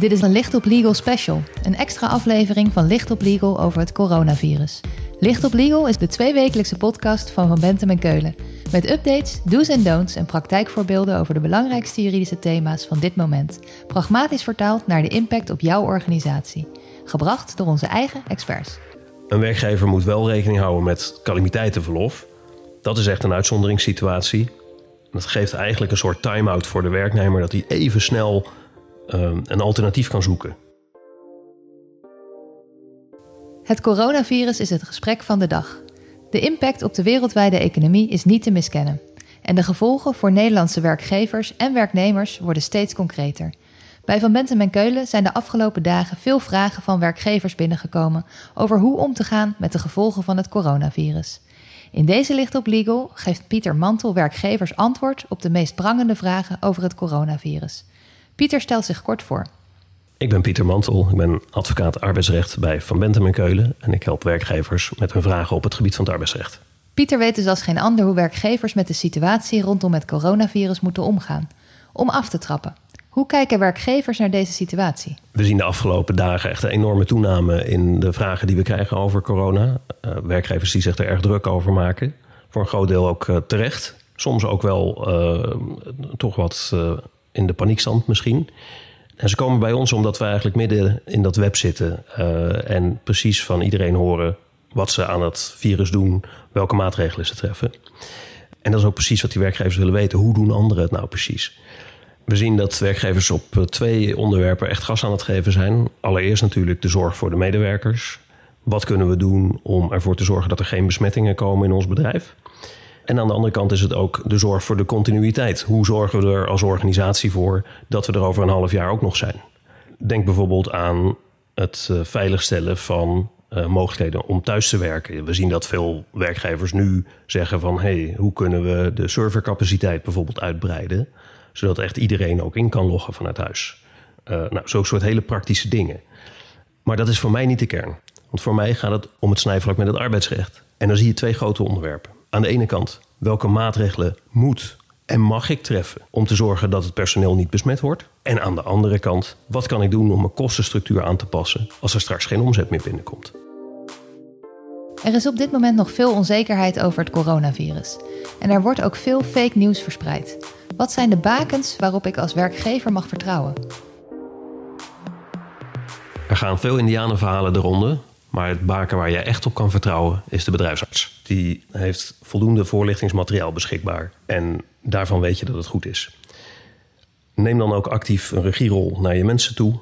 Dit is een Licht op Legal special, een extra aflevering van Licht op Legal over het coronavirus. Licht op Legal is de tweewekelijkse podcast van Van Bentem en Keulen. Met updates, do's en don'ts en praktijkvoorbeelden over de belangrijkste juridische thema's van dit moment. Pragmatisch vertaald naar de impact op jouw organisatie. Gebracht door onze eigen experts. Een werkgever moet wel rekening houden met calamiteitenverlof. Dat is echt een uitzonderingssituatie. Dat geeft eigenlijk een soort time-out voor de werknemer dat hij even snel een alternatief kan zoeken. Het coronavirus is het gesprek van de dag. De impact op de wereldwijde economie is niet te miskennen. En de gevolgen voor Nederlandse werkgevers en werknemers worden steeds concreter. Bij Van Bentem en Keulen zijn de afgelopen dagen veel vragen van werkgevers binnengekomen over hoe om te gaan met de gevolgen van het coronavirus. In deze Licht op Legal geeft Pieter Mantel werkgevers antwoord op de meest prangende vragen over het coronavirus. Pieter stelt zich kort voor. Ik ben Pieter Mantel, ik ben advocaat arbeidsrecht bij Van Bentem en Keulen en ik help werkgevers met hun vragen op het gebied van het arbeidsrecht. Pieter weet dus als geen ander hoe werkgevers met de situatie rondom het coronavirus moeten omgaan. Om af te trappen. Hoe kijken werkgevers naar deze situatie? We zien de afgelopen dagen echt een enorme toename in de vragen die we krijgen over corona. Uh, werkgevers die zich er erg druk over maken. Voor een groot deel ook uh, terecht. Soms ook wel uh, toch wat in de paniekstand misschien. En ze komen bij ons omdat we eigenlijk midden in dat web zitten. en precies van iedereen horen wat ze aan het virus doen, welke maatregelen ze treffen. En dat is ook precies wat die werkgevers willen weten. Hoe doen anderen het nou precies? We zien dat werkgevers op eh, twee onderwerpen echt gas aan het geven zijn. Allereerst natuurlijk de zorg voor de medewerkers. Wat kunnen we doen om ervoor te zorgen dat er geen besmettingen komen in ons bedrijf? En aan de andere kant is het ook de zorg voor de continuïteit. Hoe zorgen we er als organisatie voor dat we er over een half jaar ook nog zijn? Denk bijvoorbeeld aan het eh, veiligstellen van uh, mogelijkheden om thuis te werken. We zien dat veel werkgevers nu zeggen van... hey, hoe kunnen we de servercapaciteit bijvoorbeeld uitbreiden zodat echt iedereen ook in kan loggen vanuit huis. Uh, nou, zo'n soort hele praktische dingen. Maar dat is voor mij niet de kern. Want voor mij gaat het om het snijvlak met het arbeidsrecht. En dan zie je twee grote onderwerpen. Aan de ene kant, welke maatregelen moet en mag ik treffen om te zorgen dat het personeel niet besmet wordt? En aan de andere kant, wat kan ik doen om mijn kostenstructuur aan te passen als er straks geen omzet meer binnenkomt? Er is op dit moment nog veel onzekerheid over het coronavirus. En er wordt ook veel fake nieuws verspreid. Wat zijn de bakens waarop ik als werkgever mag vertrouwen? Er gaan veel indianenverhalen de ronde. Maar het baken waar je echt op kan vertrouwen is de bedrijfsarts. Die heeft voldoende voorlichtingsmateriaal beschikbaar. En daarvan weet je dat het goed is. Neem dan ook actief een regierol naar je mensen toe.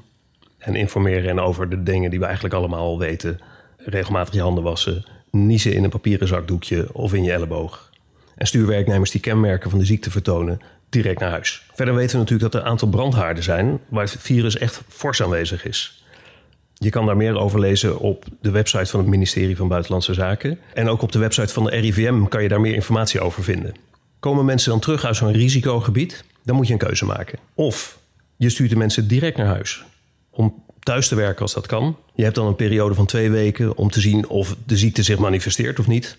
En informeer hen over de dingen die we eigenlijk allemaal al weten. Regelmatig je handen wassen. Niezen in een papieren zakdoekje of in je elleboog. En stuur werknemers die kenmerken van de ziekte vertonen direct naar huis. Verder weten we natuurlijk dat er een aantal brandhaarden zijn waar het virus echt fors aanwezig is. Je kan daar meer over lezen op de website van het ministerie van Buitenlandse Zaken. En ook op de website van de RIVM kan je daar meer informatie over vinden. Komen mensen dan terug uit zo'n risicogebied, dan moet je een keuze maken. Of je stuurt de mensen direct naar huis om thuis te werken als dat kan. Je hebt dan een periode van twee weken om te zien of de ziekte zich manifesteert of niet.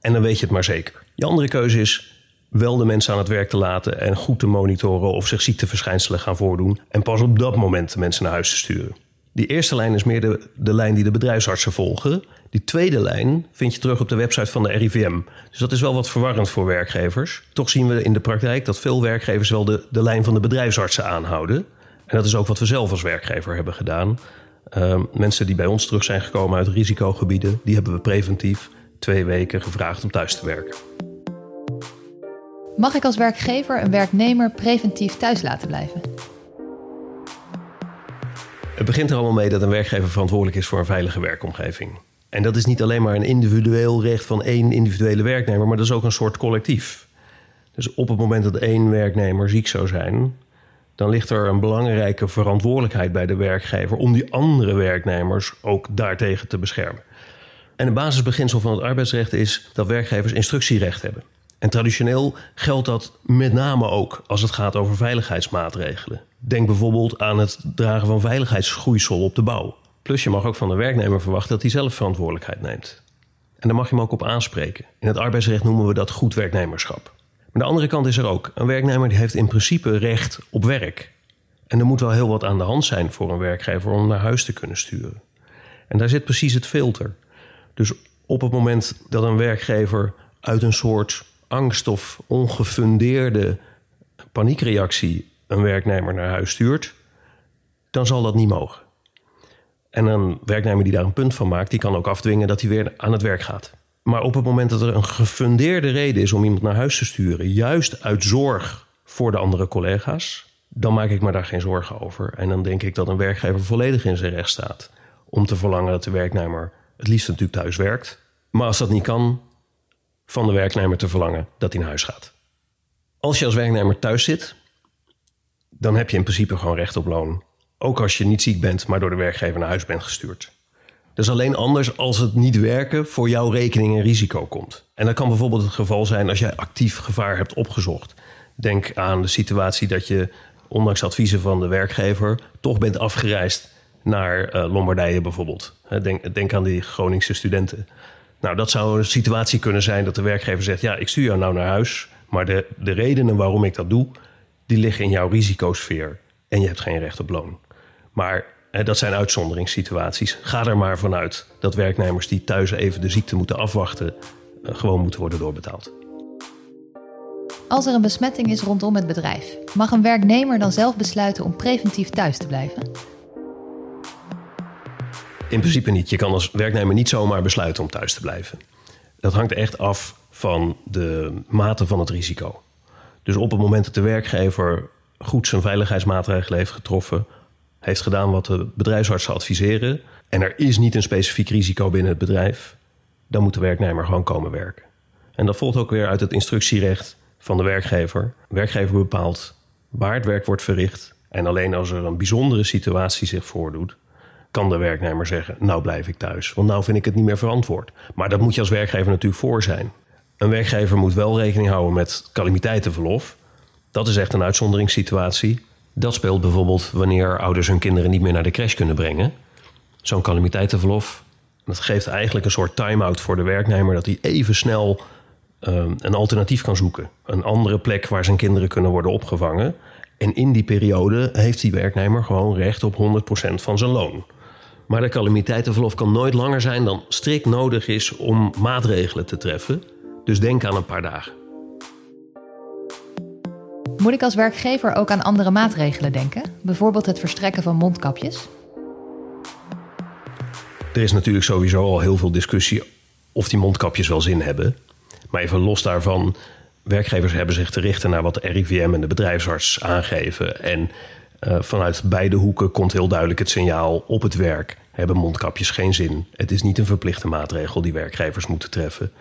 En dan weet je het maar zeker. Je andere keuze is wel de mensen aan het werk te laten en goed te monitoren of zich ziekteverschijnselen gaan voordoen. En pas op dat moment de mensen naar huis te sturen. Die eerste lijn is meer de, de lijn die de bedrijfsartsen volgen. Die tweede lijn vind je terug op de website van de RIVM. Dus dat is wel wat verwarrend voor werkgevers. Toch zien we in de praktijk dat veel werkgevers wel de, de lijn van de bedrijfsartsen aanhouden. En dat is ook wat we zelf als werkgever hebben gedaan. Uh, mensen die bij ons terug zijn gekomen uit risicogebieden, die hebben we preventief twee weken gevraagd om thuis te werken. Mag ik als werkgever een werknemer preventief thuis laten blijven? Het begint er allemaal mee dat een werkgever verantwoordelijk is voor een veilige werkomgeving. En dat is niet alleen maar een individueel recht van één individuele werknemer, maar dat is ook een soort collectief. Dus op het moment dat één werknemer ziek zou zijn, dan ligt er een belangrijke verantwoordelijkheid bij de werkgever om die andere werknemers ook daartegen te beschermen. En het basisbeginsel van het arbeidsrecht is dat werkgevers instructierecht hebben. En traditioneel geldt dat met name ook als het gaat over veiligheidsmaatregelen. Denk bijvoorbeeld aan het dragen van veiligheidsgroeisel op de bouw. Plus je mag ook van de werknemer verwachten dat hij zelf verantwoordelijkheid neemt. En daar mag je hem ook op aanspreken. In het arbeidsrecht noemen we dat goed werknemerschap. Maar de andere kant is er ook. Een werknemer die heeft in principe recht op werk. En er moet wel heel wat aan de hand zijn voor een werkgever om naar huis te kunnen sturen. En daar zit precies het filter. Dus op het moment dat een werkgever uit een soort angst of ongefundeerde paniekreactie een werknemer naar huis stuurt, dan zal dat niet mogen. En een werknemer die daar een punt van maakt, die kan ook afdwingen dat hij weer aan het werk gaat. Maar op het moment dat er een gefundeerde reden is om iemand naar huis te sturen, juist uit zorg voor de andere collega's, dan maak ik me daar geen zorgen over. En dan denk ik dat een werkgever volledig in zijn recht staat om te verlangen dat de werknemer het liefst natuurlijk thuis werkt. Maar als dat niet kan, van de werknemer te verlangen dat hij naar huis gaat. Als je als werknemer thuis zit, dan heb je in principe gewoon recht op loon. Ook als je niet ziek bent, maar door de werkgever naar huis bent gestuurd. Is alleen anders als het niet werken voor jouw rekening en risico komt. En dat kan bijvoorbeeld het geval zijn als jij actief gevaar hebt opgezocht. Denk aan de situatie dat je, ondanks adviezen van de werkgever, toch bent afgereisd naar uh, Lombardije bijvoorbeeld. Denk, denk aan die Groningse studenten. Nou, dat zou een situatie kunnen zijn dat de werkgever zegt: Ja, ik stuur jou nou naar huis. Maar de, de redenen waarom ik dat doe, die liggen in jouw risicosfeer. En je hebt geen recht op loon. Maar hè, dat zijn uitzonderingssituaties. Ga er maar vanuit dat werknemers die thuis even de ziekte moeten afwachten, uh, gewoon moeten worden doorbetaald. Als er een besmetting is rondom het bedrijf, mag een werknemer dan zelf besluiten om preventief thuis te blijven? In principe niet. Je kan als werknemer niet zomaar besluiten om thuis te blijven. Dat hangt echt af van de mate van het risico. Dus op het moment dat de werkgever goed zijn veiligheidsmaatregelen heeft getroffen, heeft gedaan wat de bedrijfsartsen adviseren, en er is niet een specifiek risico binnen het bedrijf, dan moet de werknemer gewoon komen werken. En dat volgt ook weer uit het instructierecht van de werkgever. De werkgever bepaalt waar het werk wordt verricht. En alleen als er een bijzondere situatie zich voordoet, kan de werknemer zeggen: Nou blijf ik thuis, want nou vind ik het niet meer verantwoord. Maar dat moet je als werkgever natuurlijk voor zijn. Een werkgever moet wel rekening houden met calamiteitenverlof. Dat is echt een uitzonderingssituatie. Dat speelt bijvoorbeeld wanneer ouders hun kinderen niet meer naar de crash kunnen brengen. Zo'n calamiteitenverlof. Dat geeft eigenlijk een soort time-out voor de werknemer dat hij even snel um, een alternatief kan zoeken. Een andere plek waar zijn kinderen kunnen worden opgevangen. En in die periode heeft die werknemer gewoon recht op 100% van zijn loon. Maar de calamiteitenverlof kan nooit langer zijn dan strikt nodig is om maatregelen te treffen. Dus denk aan een paar dagen. Moet ik als werkgever ook aan andere maatregelen denken? Bijvoorbeeld het verstrekken van mondkapjes? Er is natuurlijk sowieso al heel veel discussie of die mondkapjes wel zin hebben. Maar even los daarvan, werkgevers hebben zich te richten naar wat de RIVM en de bedrijfsarts aangeven. En uh, vanuit beide hoeken komt heel duidelijk het signaal op het werk. Hebben mondkapjes geen zin. Het is niet een verplichte maatregel die werkgevers moeten treffen.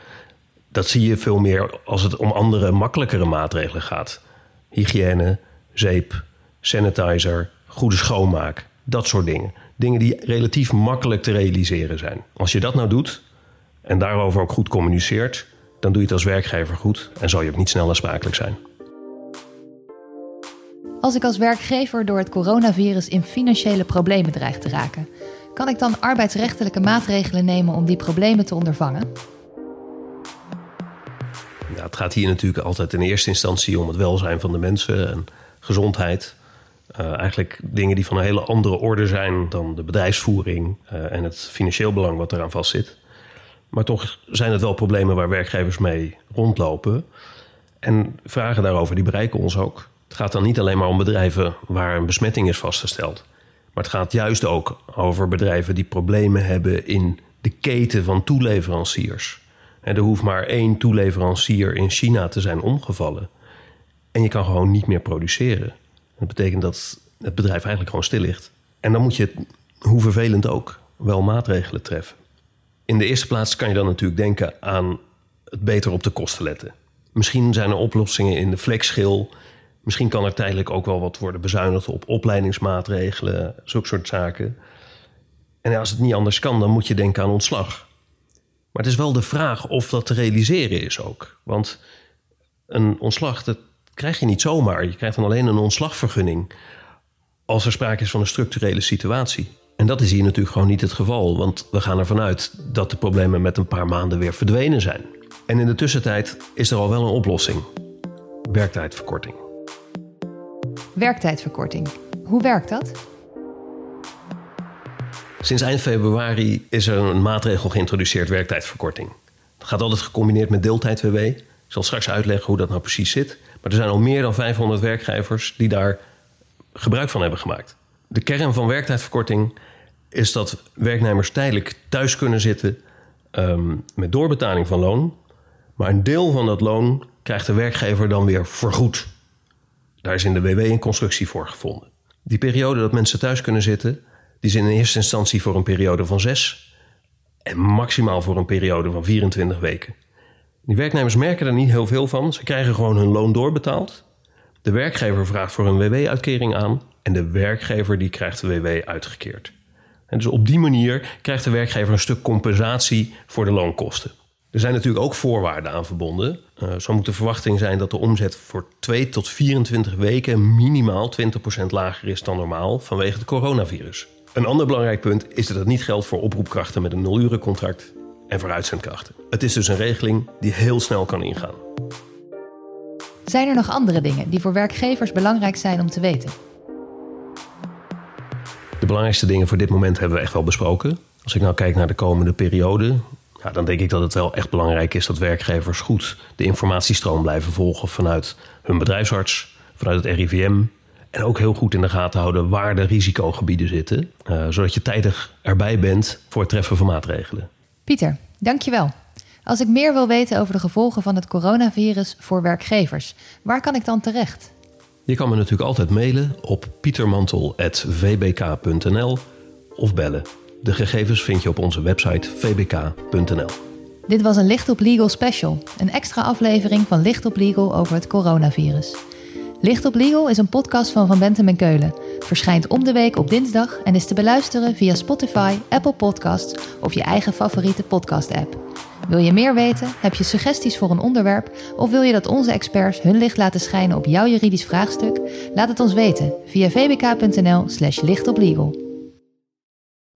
Dat zie je veel meer als het om andere, makkelijkere maatregelen gaat. Hygiëne, zeep, sanitizer, goede schoonmaak, dat soort dingen. Dingen die relatief makkelijk te realiseren zijn. Als je dat nou doet en daarover ook goed communiceert, dan doe je het als werkgever goed en zal je ook niet snel aansprakelijk zijn. Als ik als werkgever door het coronavirus in financiële problemen dreig te raken, kan ik dan arbeidsrechtelijke maatregelen nemen om die problemen te ondervangen? Het gaat hier natuurlijk altijd in eerste instantie om het welzijn van de mensen en gezondheid. Uh, eigenlijk dingen die van een hele andere orde zijn dan de bedrijfsvoering uh, en het financieel belang wat eraan vastzit. Maar toch zijn het wel problemen waar werkgevers mee rondlopen. En vragen daarover die bereiken ons ook. Het gaat dan niet alleen maar om bedrijven waar een besmetting is vastgesteld. Maar het gaat juist ook over bedrijven die problemen hebben in de keten van toeleveranciers. er hoeft maar één toeleverancier in China te zijn omgevallen. En je kan gewoon niet meer produceren. Dat betekent dat het bedrijf eigenlijk gewoon stil ligt. En dan moet je, hoe vervelend ook, wel maatregelen treffen. In de eerste plaats kan je dan natuurlijk denken aan het beter op de kosten letten. Misschien zijn er oplossingen in de flexschil. Misschien kan er tijdelijk ook wel wat worden bezuinigd op opleidingsmaatregelen, zulke soort zaken. En als het niet anders kan, dan moet je denken aan ontslag. Maar het is wel de vraag of dat te realiseren is ook. Want een ontslag, dat krijg je niet zomaar. Je krijgt dan alleen een ontslagvergunning als er sprake is van een structurele situatie. En dat is hier natuurlijk gewoon niet het geval, want we gaan ervan uit dat de problemen met een paar maanden weer verdwenen zijn. En in de tussentijd is er al wel een oplossing: werktijdverkorting. Werktijdverkorting. Hoe werkt dat? Sinds eind februari is er een maatregel geïntroduceerd, werktijdverkorting. Dat gaat altijd gecombineerd met deeltijd-WW. Ik zal straks uitleggen hoe dat nou precies zit. Maar er zijn al meer dan 500 werkgevers die daar gebruik van hebben gemaakt. De kern van werktijdverkorting is dat werknemers tijdelijk thuis kunnen zitten um, met doorbetaling van loon. Maar een deel van dat loon krijgt de werkgever dan weer vergoed. Daar is in de WW een constructie voor gevonden. Die periode dat mensen thuis kunnen zitten, die is in eerste instantie voor een periode van zes en maximaal voor een periode van 24 weken. Die werknemers merken er niet heel veel van. Ze krijgen gewoon hun loon doorbetaald. De werkgever vraagt voor een WW-uitkering aan en de werkgever die krijgt de WW uitgekeerd. En dus op die manier krijgt de werkgever een stuk compensatie voor de loonkosten. Er zijn natuurlijk ook voorwaarden aan verbonden. Uh, zo moet de verwachting zijn dat de omzet voor 2 tot 24 weken minimaal 20% lager is dan normaal vanwege het coronavirus. Een ander belangrijk punt is dat het niet geldt voor oproepkrachten met een 0 contract en voor uitzendkrachten. Het is dus een regeling die heel snel kan ingaan. Zijn er nog andere dingen die voor werkgevers belangrijk zijn om te weten? De belangrijkste dingen voor dit moment hebben we echt wel besproken. Als ik nou kijk naar de komende periode, ja, dan denk ik dat het wel echt belangrijk is dat werkgevers goed de informatiestroom blijven volgen vanuit hun bedrijfsarts, vanuit het RIVM. En ook heel goed in de gaten houden waar de risicogebieden zitten, uh, zodat je tijdig erbij bent voor het treffen van maatregelen. Pieter, dankjewel. Als ik meer wil weten over de gevolgen van het coronavirus voor werkgevers, waar kan ik dan terecht? Je kan me natuurlijk altijd mailen op pietermantel.vbk.nl of bellen. De gegevens vind je op onze website vbk.nl. Dit was een Licht op Legal special, een extra aflevering van Licht op Legal over het coronavirus. Licht op Legal is een podcast van Van Bentem en Keulen. Verschijnt om de week op dinsdag en is te beluisteren via Spotify, Apple Podcasts of je eigen favoriete podcast-app. Wil je meer weten? Heb je suggesties voor een onderwerp? Of wil je dat onze experts hun licht laten schijnen op jouw juridisch vraagstuk? Laat het ons weten via vbk.nl/slash lichtoplegal.